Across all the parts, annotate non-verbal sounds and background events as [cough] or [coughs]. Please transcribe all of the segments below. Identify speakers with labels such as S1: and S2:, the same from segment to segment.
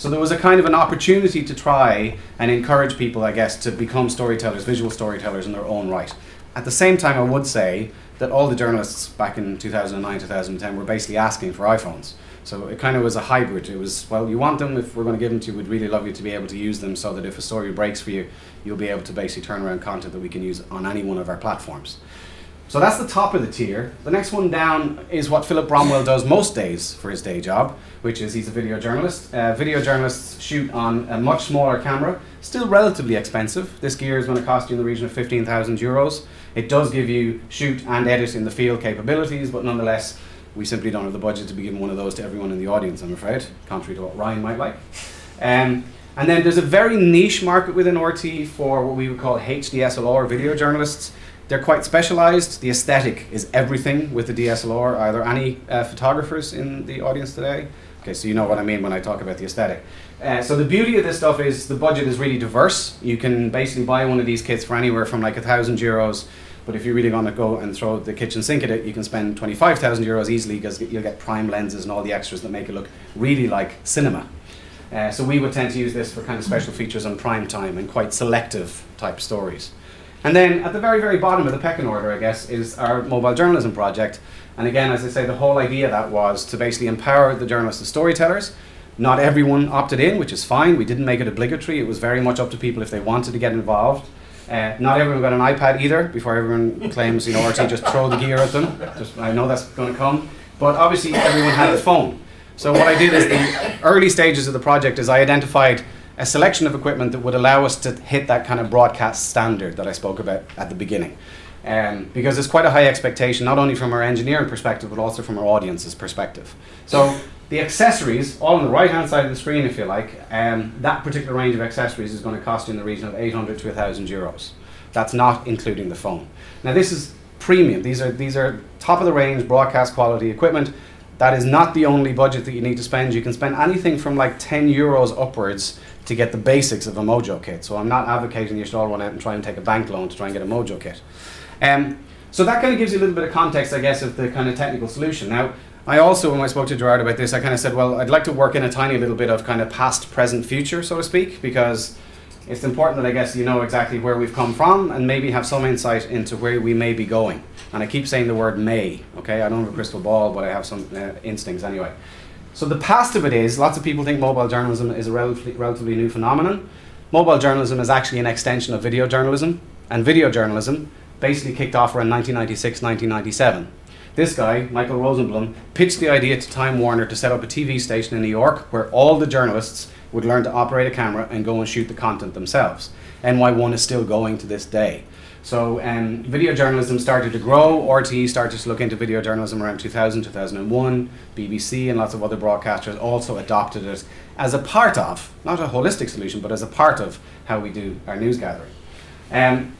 S1: So there was a kind of an opportunity to try and encourage people, I guess, to become storytellers, visual storytellers in their own right. At the same time, I would say that all the journalists back in 2009, 2010 were basically asking for iPhones. So it kind of was a hybrid. It was, well, you want them, if we're going to give them to you, we'd really love you to be able to use them so that if a story breaks for you, you'll be able to basically turn around content that we can use on any one of our platforms. So that's the top of the tier. The next one down is what Philip Bromwell does most days for his day job, which is he's a video journalist. Uh, video journalists shoot on a much smaller camera, still relatively expensive. This gear is going to cost you in the region of 15,000 euros. It does give you shoot and edit in the field capabilities, but nonetheless, we simply don't have the budget to be giving one of those to everyone in the audience, I'm afraid, contrary to what Ryan might like. Um, and then there's a very niche market within RTE for what we would call HDSLR video journalists. They're quite specialized. The aesthetic is everything with the DSLR. Are there any uh, photographers in the audience today? Okay, so you know what I mean when I talk about the aesthetic. Uh, so the beauty of this stuff is the budget is really diverse. You can basically buy one of these kits for anywhere from like a thousand euros but if you're really going to go and throw the kitchen sink at it, you can spend 25,000 euros easily because you'll get prime lenses and all the extras that make it look really like cinema. Uh, so we would tend to use this for kind of special features on prime time and quite selective type stories. And then at the very, very bottom of the pecking order, I guess, is our mobile journalism project. And again, as I say, the whole idea of that was to basically empower the journalists as storytellers. Not everyone opted in, which is fine. We didn't make it obligatory. It was very much up to people if they wanted to get involved. Uh, not everyone got an iPad either. Before everyone [laughs] claims, you know, RTE just throw the gear at them. Just, I know that's going to come, but obviously everyone had a phone. So what I did is the early stages of the project is I identified a selection of equipment that would allow us to hit that kind of broadcast standard that I spoke about at the beginning. Um, because it's quite a high expectation, not only from our engineering perspective, but also from our audience's perspective. So the accessories, all on the right hand side of the screen, if you like, um, that particular range of accessories is going to cost you in the region of 800 to 1,000 euros. That's not including the phone. Now, this is premium. These are, these are top of the range broadcast quality equipment. That is not the only budget that you need to spend. You can spend anything from like 10 euros upwards to get the basics of a Mojo kit. So I'm not advocating you should all run out and try and take a bank loan to try and get a Mojo kit. Um, so that kind of gives you a little bit of context, I guess, of the kind of technical solution. Now, I also, when I spoke to Gerard about this, I kind of said, well, I'd like to work in a tiny little bit of kind of past, present, future, so to speak, because it's important that I guess you know exactly where we've come from and maybe have some insight into where we may be going. And I keep saying the word may, okay? I don't have a crystal ball, but I have some uh, instincts anyway. So the past of it is, lots of people think mobile journalism is a relatively, relatively new phenomenon. Mobile journalism is actually an extension of video journalism, and video journalism basically kicked off around 1996, 1997 this guy, Michael Rosenblum, pitched the idea to Time Warner to set up a TV station in New York where all the journalists would learn to operate a camera and go and shoot the content themselves. NY1 is still going to this day. So um, video journalism started to grow. RTE started to look into video journalism around 2000, 2001. BBC and lots of other broadcasters also adopted it as a part of, not a holistic solution, but as a part of how we do our news gathering. Um,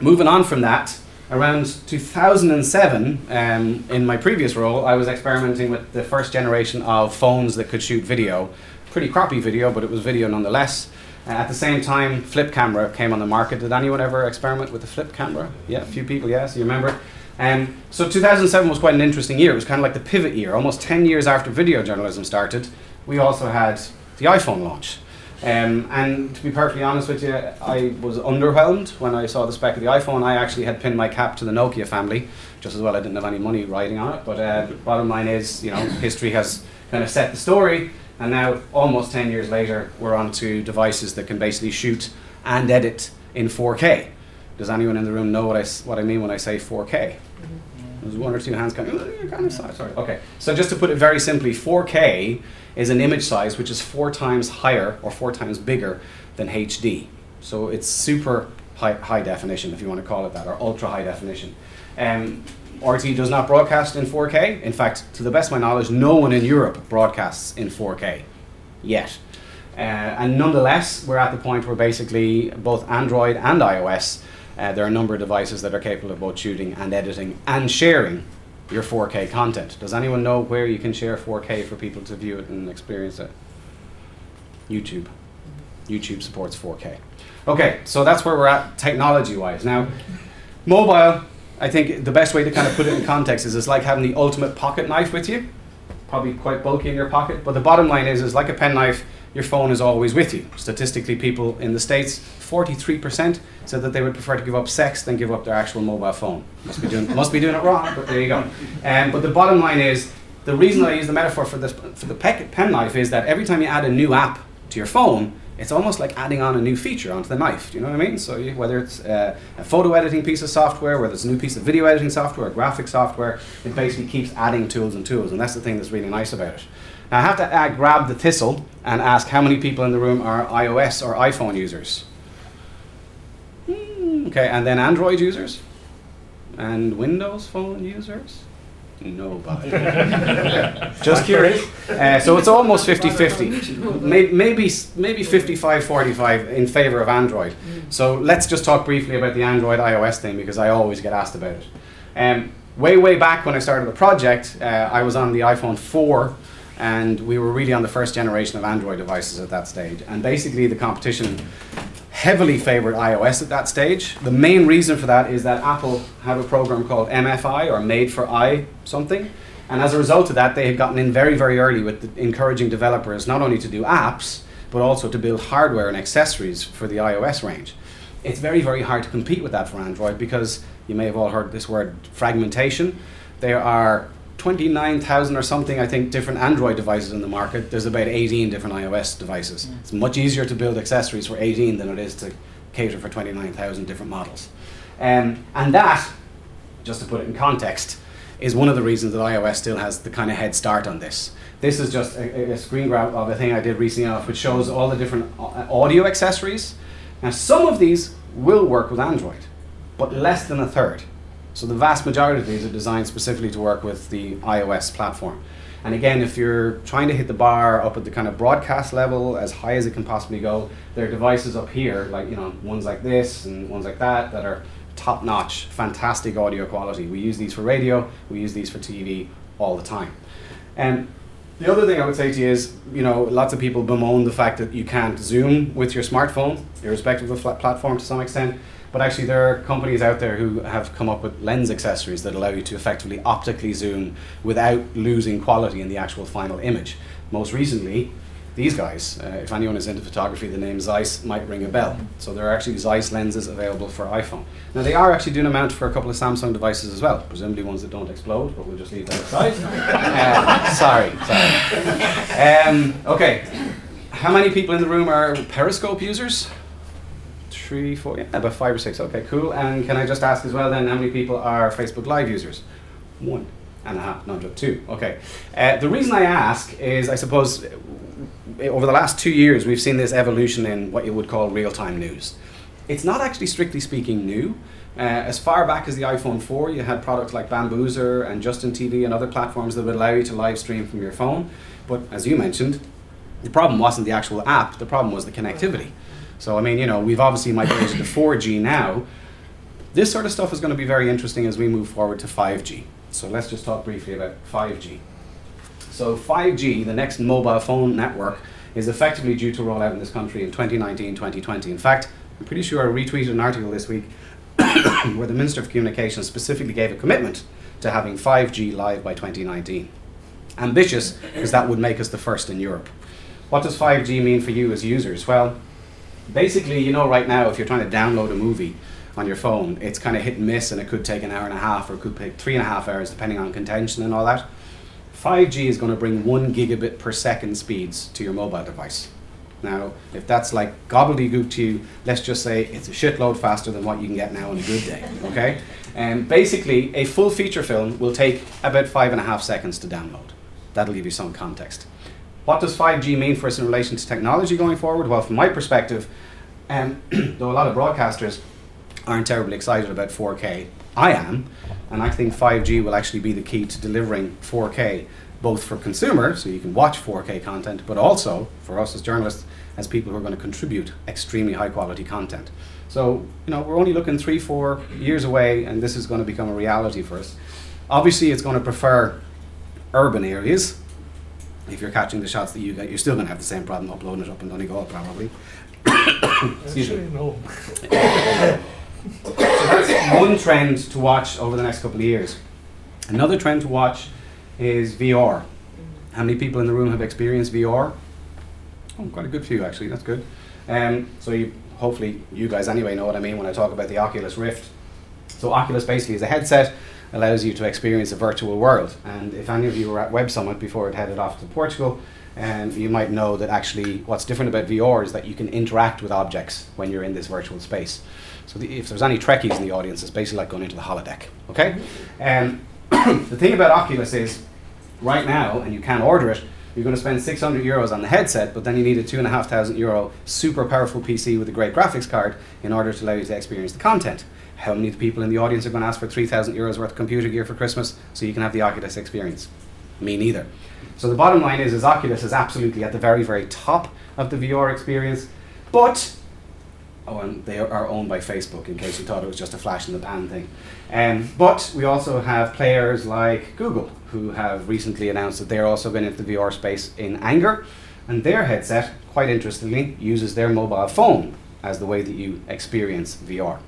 S1: moving on from that, around 2007, um, in my previous role, I was experimenting with the first generation of phones that could shoot video. Pretty crappy video, but it was video nonetheless. Uh, at the same time, flip camera came on the market. Did anyone ever experiment with the flip camera? Yeah, a few people, yes, you remember. Um, so 2007 was quite an interesting year. It was kind of like the pivot year. Almost 10 years after video journalism started, we also had the iPhone launch. Um, and to be perfectly honest with you, I was underwhelmed when I saw the spec of the iPhone. I actually had pinned my cap to the Nokia family, just as well I didn't have any money riding on it. But uh, bottom line is, you know, history has kind of set the story, and now almost 10 years later, we're on to devices that can basically shoot and edit in 4K. Does anyone in the room know what I, what I mean when I say 4K? Mm-hmm. There's one or two hands going, oh, kind of sorry. Okay, so just to put it very simply, 4K is an image size which is four times higher or four times bigger than HD. So it's super high, high definition, if you want to call it that, or ultra high definition. Um, RTE does not broadcast in 4K. In fact, to the best of my knowledge, no one in Europe broadcasts in 4K yet. Uh, and nonetheless, we're at the point where basically both Android and iOS, uh, there are a number of devices that are capable of both shooting and editing and sharing your 4K content. Does anyone know where you can share 4K for people to view it and experience it? YouTube. YouTube supports 4K. Okay, so that's where we're at technology wise. Now, mobile, I think the best way to kind of put it in context is it's like having the ultimate pocket knife with you. Probably quite bulky in your pocket, but the bottom line is, is like a penknife, your phone is always with you. Statistically, people in the States, 43% said that they would prefer to give up sex than give up their actual mobile phone. Must be doing, must be doing it wrong, but there you go. Um, but the bottom line is, the reason I use the metaphor for, this, for the pen knife is that every time you add a new app to your phone, it's almost like adding on a new feature onto the knife. Do you know what I mean? So you, whether it's uh, a photo editing piece of software, whether it's a new piece of video editing software, graphic software, it basically keeps adding tools and tools, and that's the thing that's really nice about it. Now I have to uh, grab the thistle and ask how many people in the room are iOS or iPhone users. Hmm, okay, and then Android users, and Windows Phone users. Nobody. [laughs] Just curious. [laughs] Uh, so it's almost 50 50. Maybe, maybe 55 45 in favor of Android. So let's just talk briefly about the Android iOS thing because I always get asked about it. Um, way, way back when I started the project, uh, I was on the iPhone 4 and we were really on the first generation of Android devices at that stage. And basically, the competition heavily favored iOS at that stage. The main reason for that is that Apple had a program called MFI or Made for i something. And as a result of that, they had gotten in very, very early with encouraging developers not only to do apps, but also to build hardware and accessories for the iOS range. It's very, very hard to compete with that for Android because you may have all heard this word fragmentation. There are 29,000 or something, I think, different Android devices in the market. There's about 18 different iOS devices. Mm. It's much easier to build accessories for 18 than it is to cater for 29,000 different models. Um, and that, just to put it in context, is one of the reasons that iOS still has the kind of head start on this. This is just a, a screen grab of a thing I did recently enough, which shows all the different uh, audio accessories. Now, some of these will work with Android, but less than a third. So the vast majority of these are designed specifically to work with the iOS platform. And again, if you're trying to hit the bar up at the kind of broadcast level as high as it can possibly go, there are devices up here, like you know, ones like this and ones like that, that are top notch, fantastic audio quality. We use these for radio, we use these for TV all the time. And the other thing I would say to you is, you know, lots of people bemoan the fact that you can't zoom with your smartphone, irrespective of the platform to some extent. But actually, there are companies out there who have come up with lens accessories that allow you to effectively optically zoom without losing quality in the actual final image. Most recently, these guys, uh, if anyone is into photography, the name Zeiss might ring a bell. So there are actually Zeiss lenses available for iPhone. Now they are actually doing a mount for a couple of Samsung devices as well, presumably ones that don't explode, but we'll just leave that aside. [laughs] uh, sorry, sorry. Um, okay, how many people in the room are Periscope users? Three, four, yeah, about five or six. Okay, cool. And can I just ask as well then, how many people are Facebook Live users? One and a half, no, just two. Okay. Uh, the reason I ask is, I suppose, over the last two years, we've seen this evolution in what you would call real-time news. It's not actually strictly speaking new. Uh, as far back as the iPhone 4, you had products like Bambuser and Justin TV and other platforms that would allow you to live stream from your phone. But as you mentioned, the problem wasn't the actual app, the problem was the connectivity. So I mean, you know, we've obviously migrated to 4G now. This sort of stuff is going to be very interesting as we move forward to 5G. So let's just talk briefly about 5G. So 5G, the next mobile phone network, is effectively due to roll out in this country in 2019, 2020. In fact, I'm pretty sure I retweeted an article this week [coughs] where the Minister of Communications specifically gave a commitment to having 5G live by 2019. Ambitious, because that would make us the first in Europe. What does 5G mean for you as users? Well, basically, you know, right now, if you're trying to download a movie on your phone, it's kind of hit and miss, and it could take an hour and a half, or it could take three and a half hours, depending on contention and all that. 5G is going to bring one gigabit per second speeds to your mobile device. Now, if that's like gobbledygook to you, let's just say it's a shitload faster than what you can get now on a good day. Okay? And basically, a full feature film will take about five and a half seconds to download. That'll give you some context. What does 5G mean for us in relation to technology going forward? Well, from my perspective, um, [clears throat] though a lot of broadcasters aren't terribly excited about 4K, I am, and I think 5G will actually be the key to delivering 4K both for consumers, so you can watch 4K content, but also for us as journalists, as people who are going to contribute extremely high quality content. So, you know, we're only looking three, four years away, and this is going to become a reality for us. Obviously, it's going to prefer urban areas if you're catching the shots that you get, you're still going to have the same problem uploading it up in Donegal, probably. [coughs] Excuse me. No. so that's [coughs] one trend to watch over the next couple of years. Another trend to watch is VR. How many people in the room have experienced VR? Oh, quite a good few actually. That's good. Um, so you, hopefully you guys anyway know what I mean when I talk about the Oculus Rift. So Oculus basically is a headset allows you to experience a virtual world. And if any of you were at Web Summit before it headed off to Portugal, um, you might know that actually what's different about VR is that you can interact with objects when you're in this virtual space. So the, if there's any Trekkies in the audience, it's basically like going into the holodeck. Okay. Um, [coughs] the thing about Oculus is, right now, and you can order it, you're going to spend 600 euros on the headset, but then you need a two and a half thousand euro super powerful PC with a great graphics card in order to allow you to experience the content. How many people in the audience are going to ask for 3,000 euros worth of computer gear for Christmas so you can have the Oculus experience? Me neither. So the bottom line is, is Oculus is absolutely at the very, very top of the VR experience, but oh, and they are owned by Facebook. In case you thought it was just a flash in the pan thing, um, but we also have players like Google who have recently announced that they're also going into the VR space in anger, and their headset, quite interestingly, uses their mobile phone as the way that you experience VR.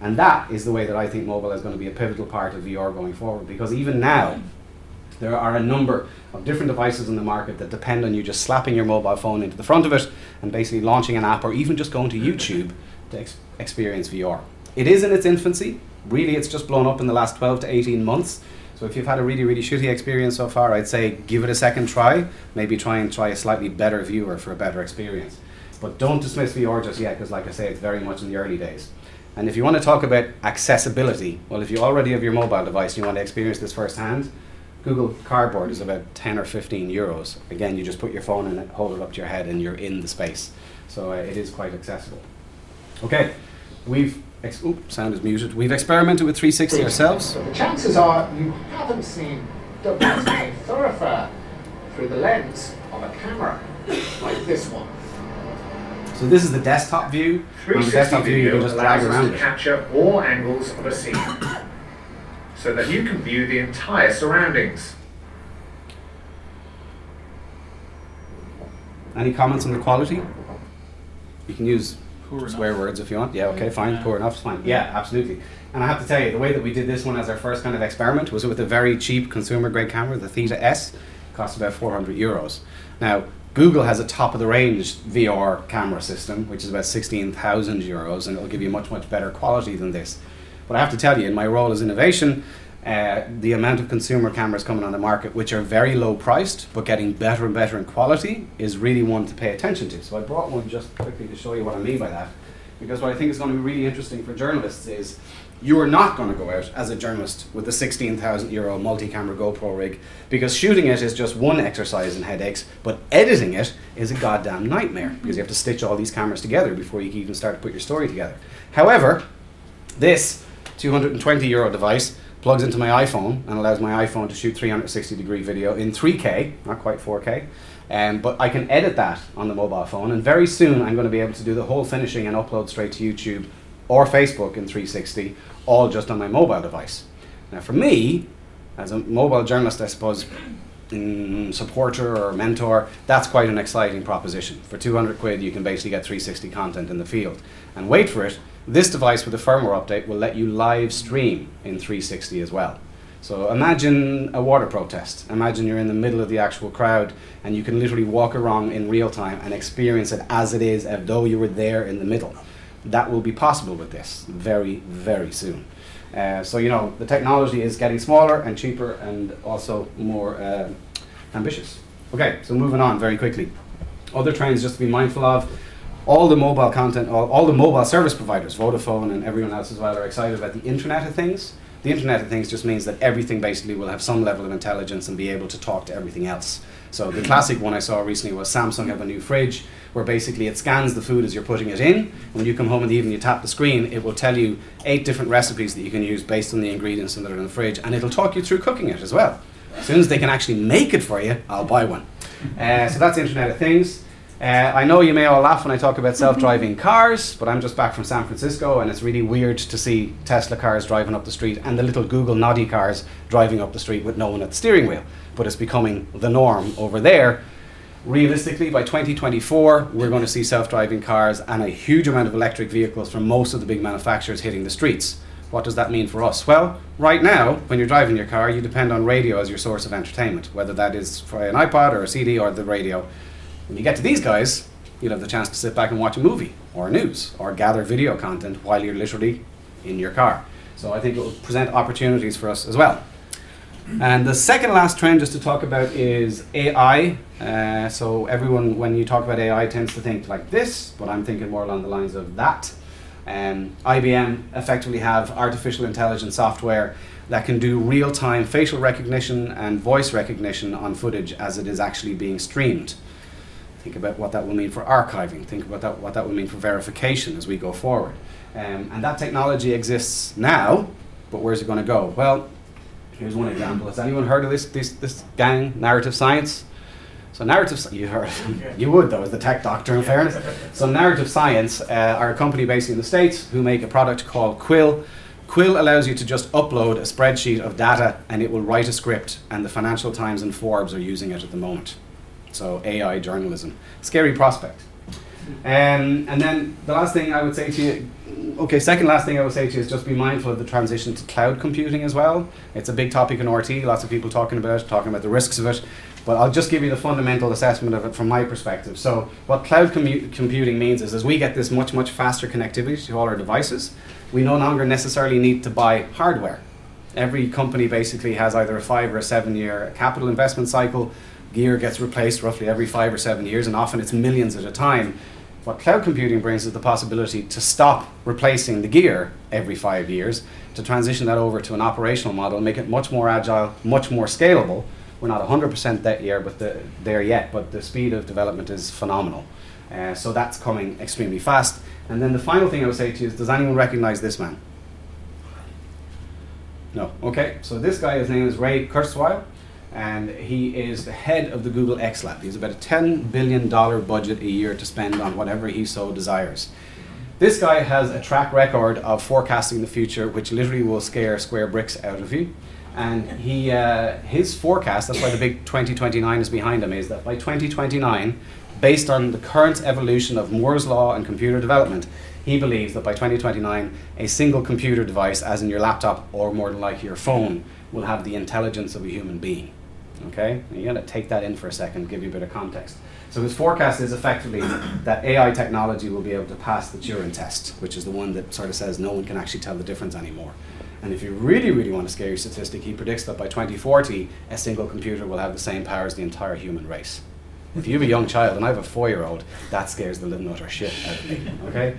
S1: And that is the way that I think mobile is going to be a pivotal part of VR going forward because even now, there are a number of different devices in the market that depend on you just slapping your mobile phone into the front of it and basically launching an app or even just going to YouTube to ex- experience VR. It is in its infancy. Really, it's just blown up in the last 12 to 18 months. So if you've had a really, really shitty experience so far, I'd say give it a second try. Maybe try and try a slightly better viewer for a better experience. But don't dismiss VR just yet, because like I say, it's very much in the early days. And if you want to talk about accessibility, well, if you already have your mobile device and you want to experience this firsthand, Google Cardboard is about 10 or 15 euros. Again, you just put your phone in it, hold it up to your head, and you're in the space. So uh, it is quite accessible. Okay, we've. Ex- oops, sound is muted. We've experimented with 360 ourselves.
S2: So the chances are you haven't seen a thoroughfare through the lens of a camera like this one.
S1: So this is the desktop view. On the desktop view, you can just drag around
S2: to capture all angles of a scene, so that you can view the entire surroundings.
S1: Any comments on the quality? You can use
S3: Poor
S1: swear
S3: enough.
S1: words if you want. Yeah, okay, fine.
S3: Yeah.
S1: Poor enough is fine. Yeah, absolutely. And I have to tell you, the way that we did this one as our first kind of experiment was with a very cheap consumer grade camera, the Theta S. Cost about 400 euros. Now, Google has a top of the range VR camera system, which is about 16,000 euros, and it'll give you much, much better quality than this. But I have to tell you, in my role as innovation, uh, the amount of consumer cameras coming on the market, which are very low priced but getting better and better in quality, is really one to pay attention to. So I brought one just quickly to show you what I mean by that. Because what I think is going to be really interesting for journalists is you are not going to go out as a journalist with a 16,000 euro multi camera GoPro rig because shooting it is just one exercise in headaches, but editing it is a goddamn nightmare because you have to stitch all these cameras together before you can even start to put your story together. However, this 220 euro device plugs into my iPhone and allows my iPhone to shoot 360 degree video in 3K, not quite 4K. Um, but I can edit that on the mobile phone, and very soon I'm going to be able to do the whole finishing and upload straight to YouTube or Facebook in 360, all just on my mobile device. Now, for me, as a mobile journalist, I suppose, supporter or mentor, that's quite an exciting proposition. For 200 quid, you can basically get 360 content in the field. And wait for it, this device with a firmware update will let you live stream in 360 as well. So imagine a water protest. Imagine you're in the middle of the actual crowd and you can literally walk around in real time and experience it as it is, as though you were there in the middle. That will be possible with this very, very soon. Uh, so, you know, the technology is getting smaller and cheaper and also more uh, ambitious. Okay, so moving on very quickly. Other trends just to be mindful of. All the mobile content, all, all the mobile service providers, Vodafone and everyone else as well, are excited about the Internet of Things. The Internet of Things just means that everything basically will have some level of intelligence and be able to talk to everything else. So the classic one I saw recently was Samsung have a new fridge where basically it scans the food as you're putting it in. When you come home in the evening, you tap the screen, it will tell you eight different recipes that you can use based on the ingredients that are in the fridge, and it'll talk you through cooking it as well. As soon as they can actually make it for you, I'll buy one. Uh, so that's Internet of Things. Uh, I know you may all laugh when I talk about self-driving [laughs] cars, but I'm just back from San Francisco, and it's really weird to see Tesla cars driving up the street and the little Google Noddy cars driving up the street with no one at the steering wheel. But it's becoming the norm over there. Realistically, by 2024, we're going to see self-driving cars and a huge amount of electric vehicles from most of the big manufacturers hitting the streets. What does that mean for us? Well, right now, when you're driving your car, you depend on radio as your source of entertainment, whether that is for an iPod or a CD or the radio When you get to these guys, you'll have the chance to sit back and watch a movie or news or gather video content while you're literally in your car. So I think it will present opportunities for us as well. And the second last trend just to talk about is AI. Uh, so everyone, when you talk about AI, tends to think like this, but I'm thinking more along the lines of that. Um, IBM effectively have artificial intelligence software that can do real-time facial recognition and voice recognition on footage as it is actually being streamed. Think about what that will mean for archiving. Think about that, what that will mean for verification as we go forward. Um, and that technology exists now, but where's it going to go? Well, Here's one example. Has anyone heard of this this, this gang, Narrative Science? So narrative, [laughs] you heard, you would though, as the tech doctor. In fairness, so narrative science uh, are a company based in the states who make a product called Quill. Quill allows you to just upload a spreadsheet of data, and it will write a script. And the Financial Times and Forbes are using it at the moment. So AI journalism, scary prospect. Um, and then the last thing I would say to you, okay, second last thing I would say to you is just be mindful of the transition to cloud computing as well. It's a big topic in RTE, lots of people talking about it, talking about the risks of it. But I'll just give you the fundamental assessment of it from my perspective. So, what cloud commu- computing means is as we get this much, much faster connectivity to all our devices, we no longer necessarily need to buy hardware. Every company basically has either a five or a seven year capital investment cycle. Gear gets replaced roughly every five or seven years, and often it's millions at a time what cloud computing brings is the possibility to stop replacing the gear every five years, to transition that over to an operational model, make it much more agile, much more scalable. We're not 100% that year, but the, there yet, but the speed of development is phenomenal. Uh, so that's coming extremely fast. And then the final thing I would say to you is, does anyone recognize this man? No. Okay. So this guy, his name is Ray Kurzweil and he is the head of the Google X Lab. He's about a $10 billion budget a year to spend on whatever he so desires. This guy has a track record of forecasting the future, which literally will scare square bricks out of you. And he, uh, his forecast, that's why the big 2029 is behind him, is that by 2029, based on the current evolution of Moore's Law and computer development, he believes that by 2029, a single computer device, as in your laptop or more than likely your phone, will have the intelligence of a human being. Okay, you got to take that in for a second, give you a bit of context. So his forecast is effectively that AI technology will be able to pass the Turing test, which is the one that sort of says no one can actually tell the difference anymore. And if you really, really want a scary statistic, he predicts that by 2040, a single computer will have the same power as the entire human race. If you have a young child, and I have a four-year-old, that scares the living utter shit out of me. Okay,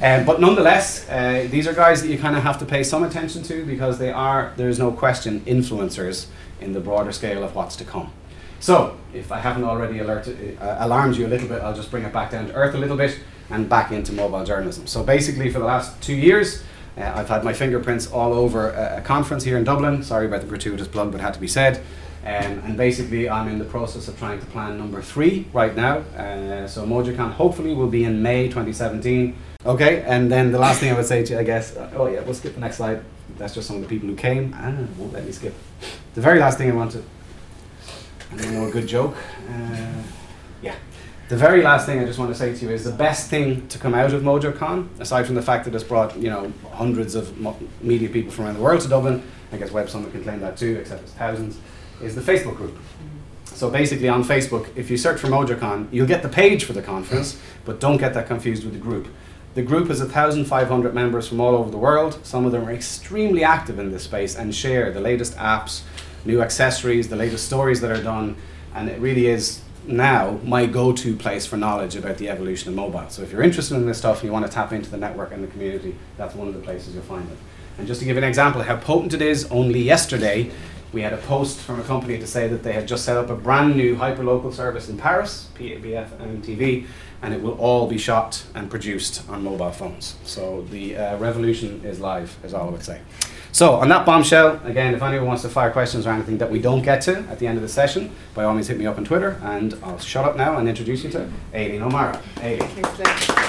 S1: um, but nonetheless, uh, these are guys that you kind of have to pay some attention to because they are, there is no question, influencers in the broader scale of what's to come. So, if I haven't already alerted, uh, alarmed you a little bit, I'll just bring it back down to earth a little bit and back into mobile journalism. So, basically, for the last two years, uh, I've had my fingerprints all over a, a, conference here in Dublin. Sorry about the gratuitous plug, but it had to be said. Um, and basically, I'm in the process of trying to plan number three right now. Uh, so, MojoCon hopefully will be in May 2017. Okay, and then the last thing I would say to you, I guess, uh, oh yeah, we'll skip the next slide. That's just some of the people who came. Ah, won't let me skip. The very last thing I wanted, I don't know a good joke. Uh, yeah. The very last thing I just want to say to you is the best thing to come out of MojoCon, aside from the fact that it's brought you know hundreds of media people from around the world to Dublin. I guess Web Summit can claim that too, except it's thousands. Is the Facebook group. So basically, on Facebook, if you search for MojoCon, you'll get the page for the conference, but don't get that confused with the group. The group has 1,500 members from all over the world. Some of them are extremely active in this space and share the latest apps, new accessories, the latest stories that are done, and it really is now my go-to place for knowledge about the evolution of mobile. So if you're interested in this stuff and you want to tap into the network and the community, that's one of the places you'll find it. And just to give an example how potent it is, only yesterday we had a post from a company to say that they had just set up a brand new hyperlocal service in Paris, PABF and and it will all be shot and produced on mobile phones. So the uh, revolution is live, is all I would say. So, on that bombshell, again, if anyone wants to fire questions or anything that we don't get to at the end of the session, by all means hit me up on Twitter, and I'll shut up now and introduce you to Aileen O'Mara. Aileen.